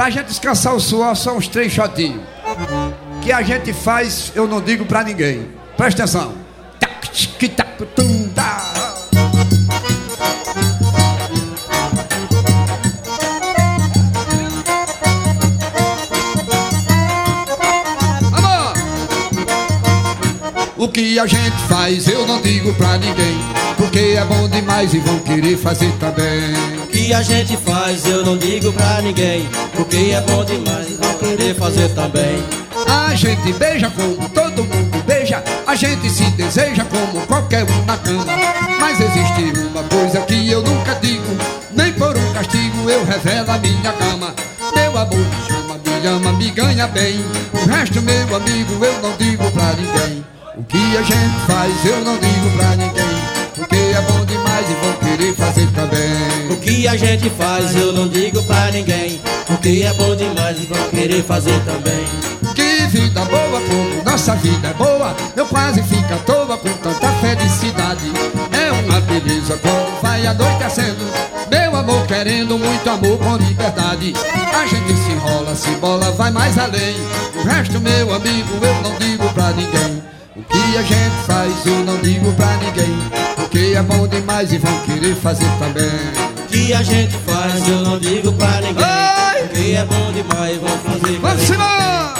Pra gente descansar o suor, são uns três shotinhos. Que a gente faz, eu não digo pra ninguém. Presta atenção. Tá. O que a gente faz eu não digo pra ninguém Porque é bom demais e vão querer fazer também que a gente faz eu não digo pra ninguém Porque é bom demais vão querer fazer também. A gente beija como todo mundo beija. A gente se deseja como qualquer um na cama. Mas existe uma coisa que eu nunca digo Nem por um castigo eu revelo a minha cama. Meu amor me chama, me ama, me ganha bem. O resto meu amigo eu não digo pra ninguém. O que a gente faz eu não digo pra ninguém a gente faz eu não digo pra ninguém. Porque é bom demais e vão querer fazer também. Que vida boa, como nossa vida é boa. Eu quase fico à toa com tanta felicidade. É uma beleza quando vai anoitecendo. Meu amor querendo muito amor com liberdade. A gente se enrola, se bola, vai mais além. O resto, meu amigo, eu não digo pra ninguém. O que a gente faz eu não digo pra ninguém. Porque é bom demais e vão querer fazer também. O que a gente faz eu não digo pra ninguém. Ai! Porque é bom demais e vão fazer Vamos embora!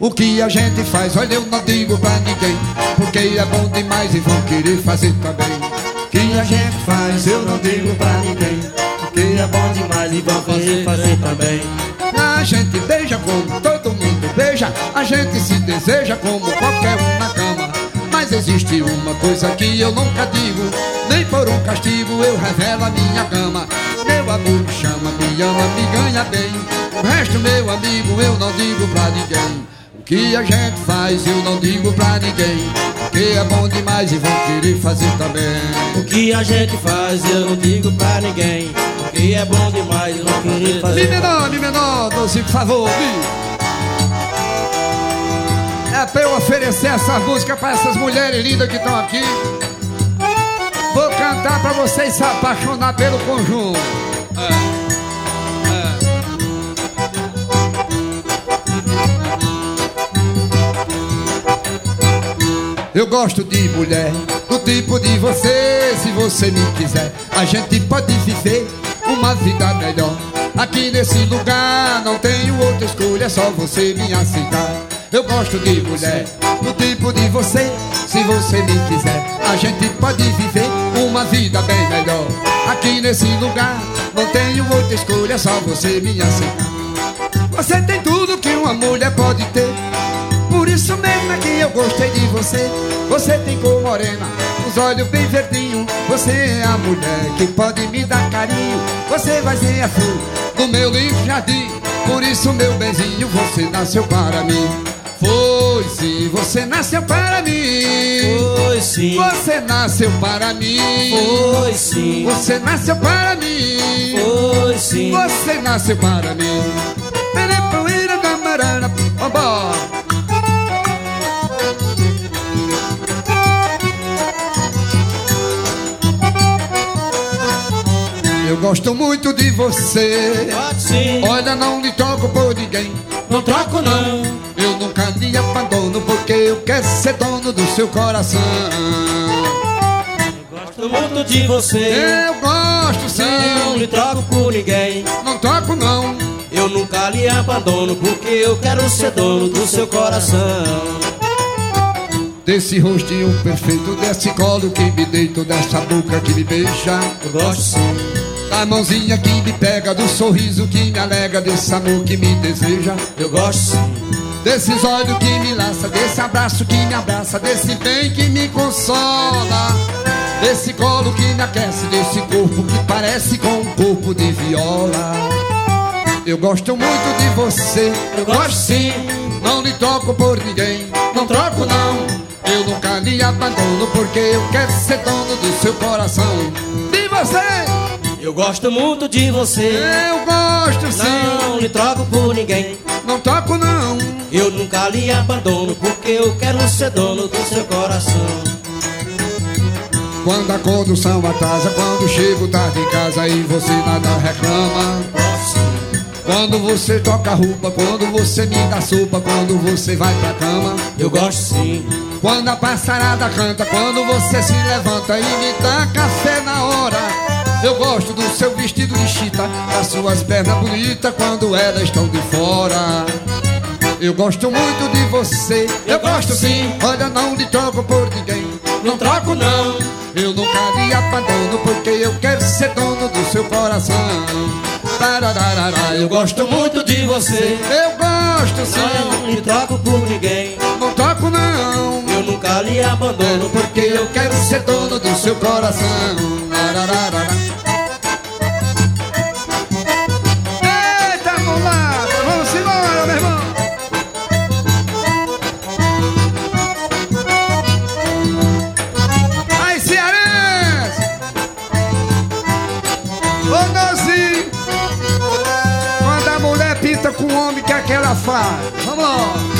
O que a gente faz, olha, eu não digo pra ninguém Porque é bom demais e vão querer fazer também. O que a gente faz, eu não digo pra ninguém Porque é bom demais e vão querer fazer também gente beija como todo mundo beija A gente se deseja como qualquer um na cama. Mas existe uma coisa que eu nunca digo Nem por um castigo eu revelo a minha cama. Meu amor me chama, me ama, me ganha bem. O resto, meu amigo, eu não digo pra ninguém. O que a gente faz eu não digo pra ninguém. Porque é bom demais e vão querer fazer também. O que a gente faz eu não digo pra ninguém Porque é bom demais e vão querer Mi fazer menor, mi menor, doce, por favor, mi. É pra eu oferecer essa música pra essas mulheres lindas que estão aqui. Vou cantar pra vocês se apaixonar pelo conjunto. É. Eu gosto de mulher do tipo de você, se você me quiser, a gente pode viver uma vida melhor. Aqui nesse lugar não tenho outra escolha, é só você me aceitar. Eu gosto de mulher do tipo de você, se você me quiser, a gente pode viver uma vida bem melhor. Aqui nesse lugar não tenho outra escolha, é só você me aceitar. Você tem tudo que uma mulher pode ter. Por isso mesmo é que eu gostei de você. Você tem cor morena, os olhos bem verdinhos. Você é a mulher que pode me dar carinho. Você vai ser a flor do meu lindo jardim. Por isso, meu benzinho, você nasceu para mim. Foi sim, você nasceu para mim. Foi sim, Você nasceu para mim. foi sim, Você nasceu para mim. foi sim Você nasceu para mim. Perepoeira da marana. Vambora. Eu gosto muito de você. Pode Olha, não lhe troco por ninguém. não troco não Eu nunca lhe abandono porque eu quero ser dono do seu coração. Gosto muito de você Eu gosto Não sim. lhe troco por ninguém Não troco não. Eu nunca lhe abandono Porque eu quero ser dono do seu coração Desse rostinho perfeito, desse colo que me deito, dessa boca que me beija. Eu gosto sim, Da mãozinha que me pega, do sorriso que me alega, desse amor que me deseja. eu gosto sim Desses olhos que me laça, desse abraço que me abraça, desse bem que me consola. Desse colo que me aquece, desse corpo que parece com um corpo de viola. Eu gosto muito de você, Eu gosto sim, não lhe troco por ninguém, não troco não. Eu nunca lhe abandono porque eu quero ser dono do seu coração. De você, eu gosto muito de você eu gosto sim, Não lhe troco por ninguém não troco não. Eu nunca lhe abandono, porque eu quero ser dono do seu coração. Quando a condução atrasa, quando chego tarde em casa e você nada reclama. Quando você toca roupa, quando você me dá sopa, quando você vai pra cama. Eu gosto sim. Quando a passarada canta, quando você se levanta e me dá café na hora. Eu gosto do seu vestido de chita, das suas pernas bonitas quando elas estão de fora. Eu gosto muito de você, eu gosto sim. Olha, não lhe troco por ninguém, não troco não. Eu nunca lhe abandono porque eu quero ser dono do seu coração. Tararara, eu gosto muito de você, eu gosto sim. Não me troco por ninguém, não troco não. Eu nunca lhe abandono porque eu quero ser dono do seu coração. Tararara. Homem, o que é que ela faz? Vamos lá!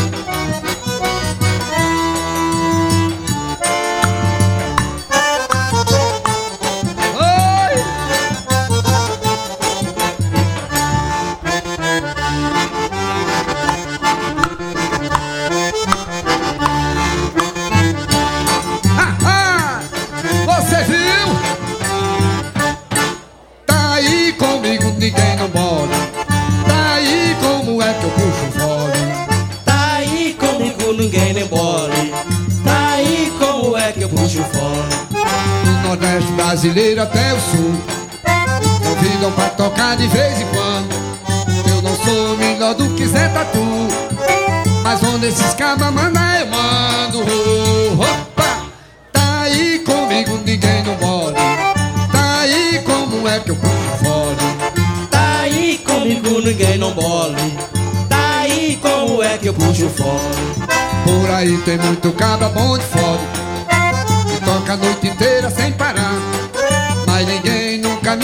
Brasileiro até o Sul. Convidam pra tocar de vez em quando. Eu não sou melhor do que Zé Tatu. Mas onde esses cabas mandam eu mando. Opa! Tá aí comigo, ninguém não mora. Tá aí como é que eu puxo fole. Tá aí comigo, ninguém não mole. Tá aí como é que eu puxo fora. Por aí tem muito cabra bom de fole. Que toca a noite inteira sem parar.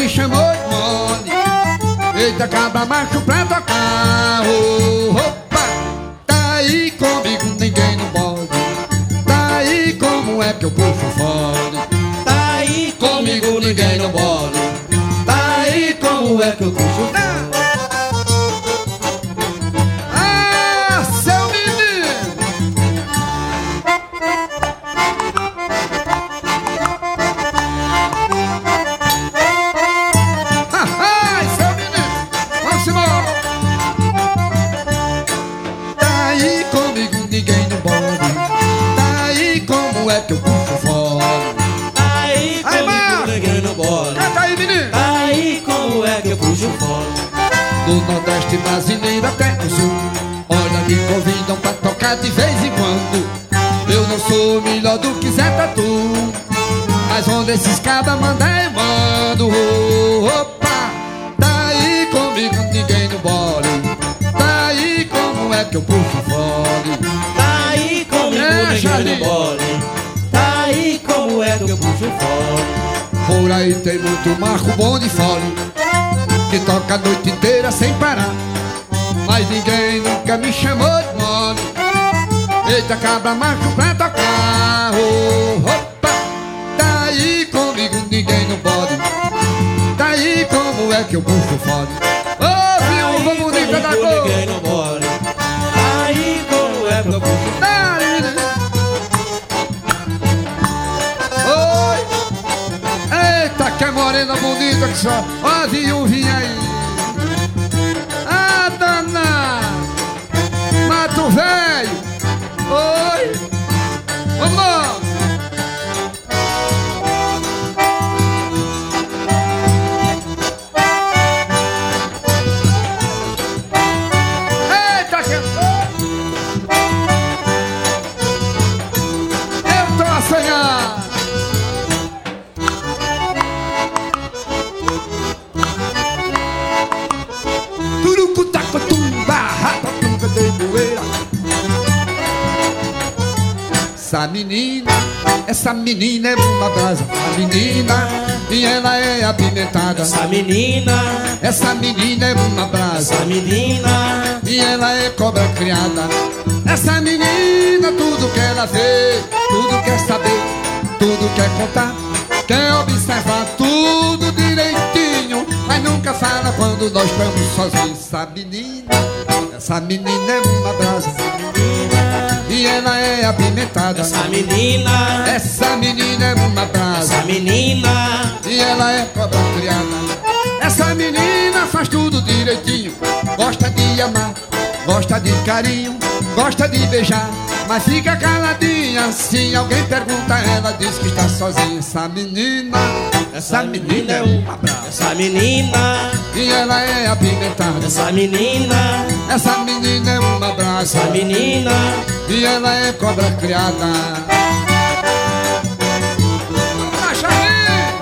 Me chamou de mole. Eita, cabra macho pra tocar. Oh, opa! Tá aí comigo, ninguém não pode. Tá aí como é que eu puxo fole. Tá aí comigo, ninguém não mole. Tá aí como é que eu puxo fora. Aí comigo, ninguém não pode. Tá aí como é que eu puxo fora. Tá aí Aí, comigo, ninguém não mole. Canta aí, menino! Tá aí como é que eu puxo fora. Do Nordeste brasileiro até o Sul Olha, me convidam pra tocar de vez em quando Eu não sou melhor do que Zé Tatu Mas onde esses cabas mandam eu mando Opa, como é que eu puxo fole. Tá aí comigo, É, não mole. Tá aí como é que eu puxo fora. Por aí tem muito marco bom de fole Que toca a noite inteira sem parar. Mas ninguém nunca me chamou de mole. Eita cabra macho pra tocar. Oh, Opa, tá aí comigo ninguém não pode. Tá aí como é que eu puxo fole. Ô viúva bonita da cor morena bonita que só! Ó a viúvinha aí! Ah, dana! Mato velho! Oi! Vamos Essa menina, essa menina é uma brasa A menina, e ela é apimentada Essa menina, Essa menina é uma brasa essa menina, e ela é cobra criada. Essa menina, tudo que ela vê, tudo quer saber, tudo quer contar, quer observar tudo direitinho, mas nunca fala quando nós estamos sozinhos. Essa menina, essa menina é uma brasa. É apimentada. Essa menina, Essa menina é uma brasa. essa menina, E ela é cobra criada. Essa menina faz tudo direitinho. Gosta de amar, gosta de carinho, gosta de beijar. Mas fica caladinha. Se alguém pergunta, ela diz que está sozinha. Essa menina, essa menina é uma brasa. essa menina, E ela é apimentada. essa menina, Essa menina é uma brasa. essa menina, E ela é cobra criada. Charlie!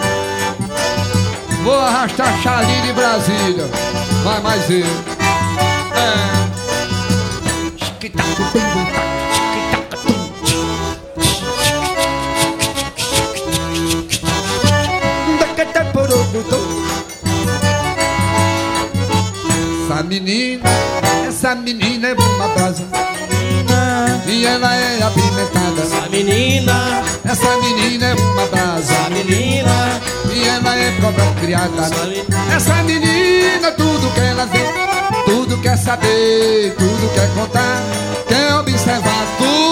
Vou arrastar Charlie de Brasília. Vai mais eu. É. Essa menina, essa menina é uma brasa. E ela é apimentada. essa menina, Essa menina é uma brasa. essa menina, E ela é cobra criada. essa menina, Essa menina, tudo que ela vê, tudo quer saber, tudo quer contar, quer observar tudo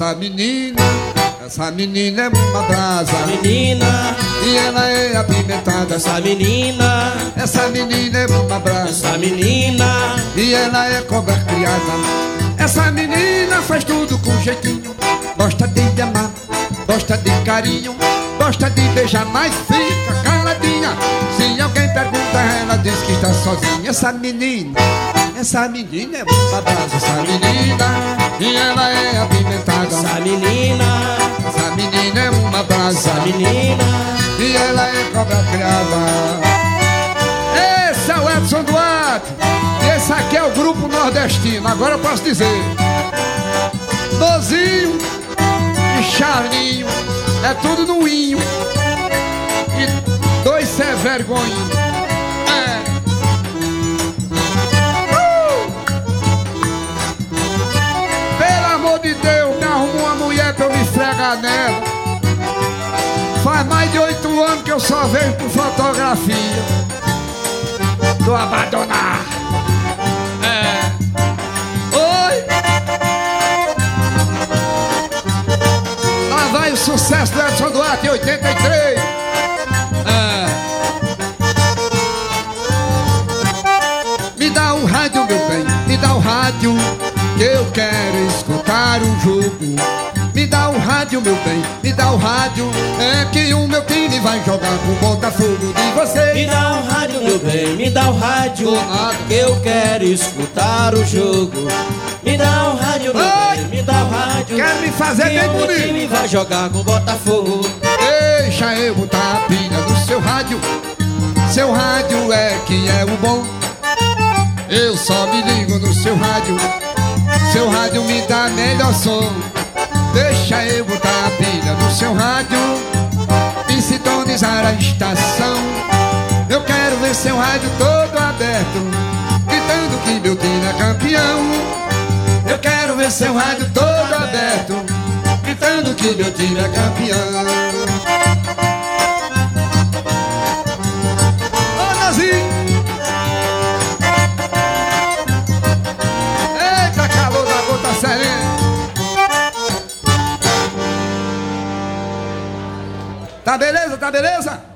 Essa menina, essa menina é uma brasa. menina, E ela é apimentada. essa menina, Essa menina é uma brasa. essa menina, E ela é cobra criada. Essa menina faz tudo com jeitinho. Gosta de amar, gosta de carinho, gosta de beijar, mas fica caladinha. Se alguém pergunta, ela diz que está sozinha. Essa menina, essa menina é uma brasa. Essa menina, e ela é apimentada. essa menina, Essa menina é uma brasa. essa menina, E ela é cobra criada. Esse é o Edson Duarte. E esse aqui é o grupo nordestino. Agora eu posso dizer. Dozinho e Charlinho. É tudo no inho. E dois cé vergonha. Que eu só vejo por fotografia do abandonar. É. Oi! Lá vai o sucesso do Edson Duarte em 83. É. Me dá o rádio, meu bem, me dá o rádio que eu quero escutar o jogo. Me dá o rádio, meu bem, me dá o rádio. É que o meu time vai jogar com o Botafogo de me vocês. dá um rádio, meu bem, me dá um rádio, que eu quero escutar o jogo. Me dá um rádio, meu Oi! bem, me dá um rádio, Quer me fazer que bem o meu bonito? time vai jogar com o Botafogo. Deixa eu botar a pilha no seu rádio. Seu rádio é que é o bom. Eu só me ligo no seu rádio. Seu rádio me dá melhor som. Deixa eu botar a pilha no seu rádio e sintonizar a estação. Eu quero ver seu rádio todo aberto, gritando que meu time é campeão. Eu quero ver seu rádio todo aberto, gritando que meu time é campeão. Tá beleza, tá beleza?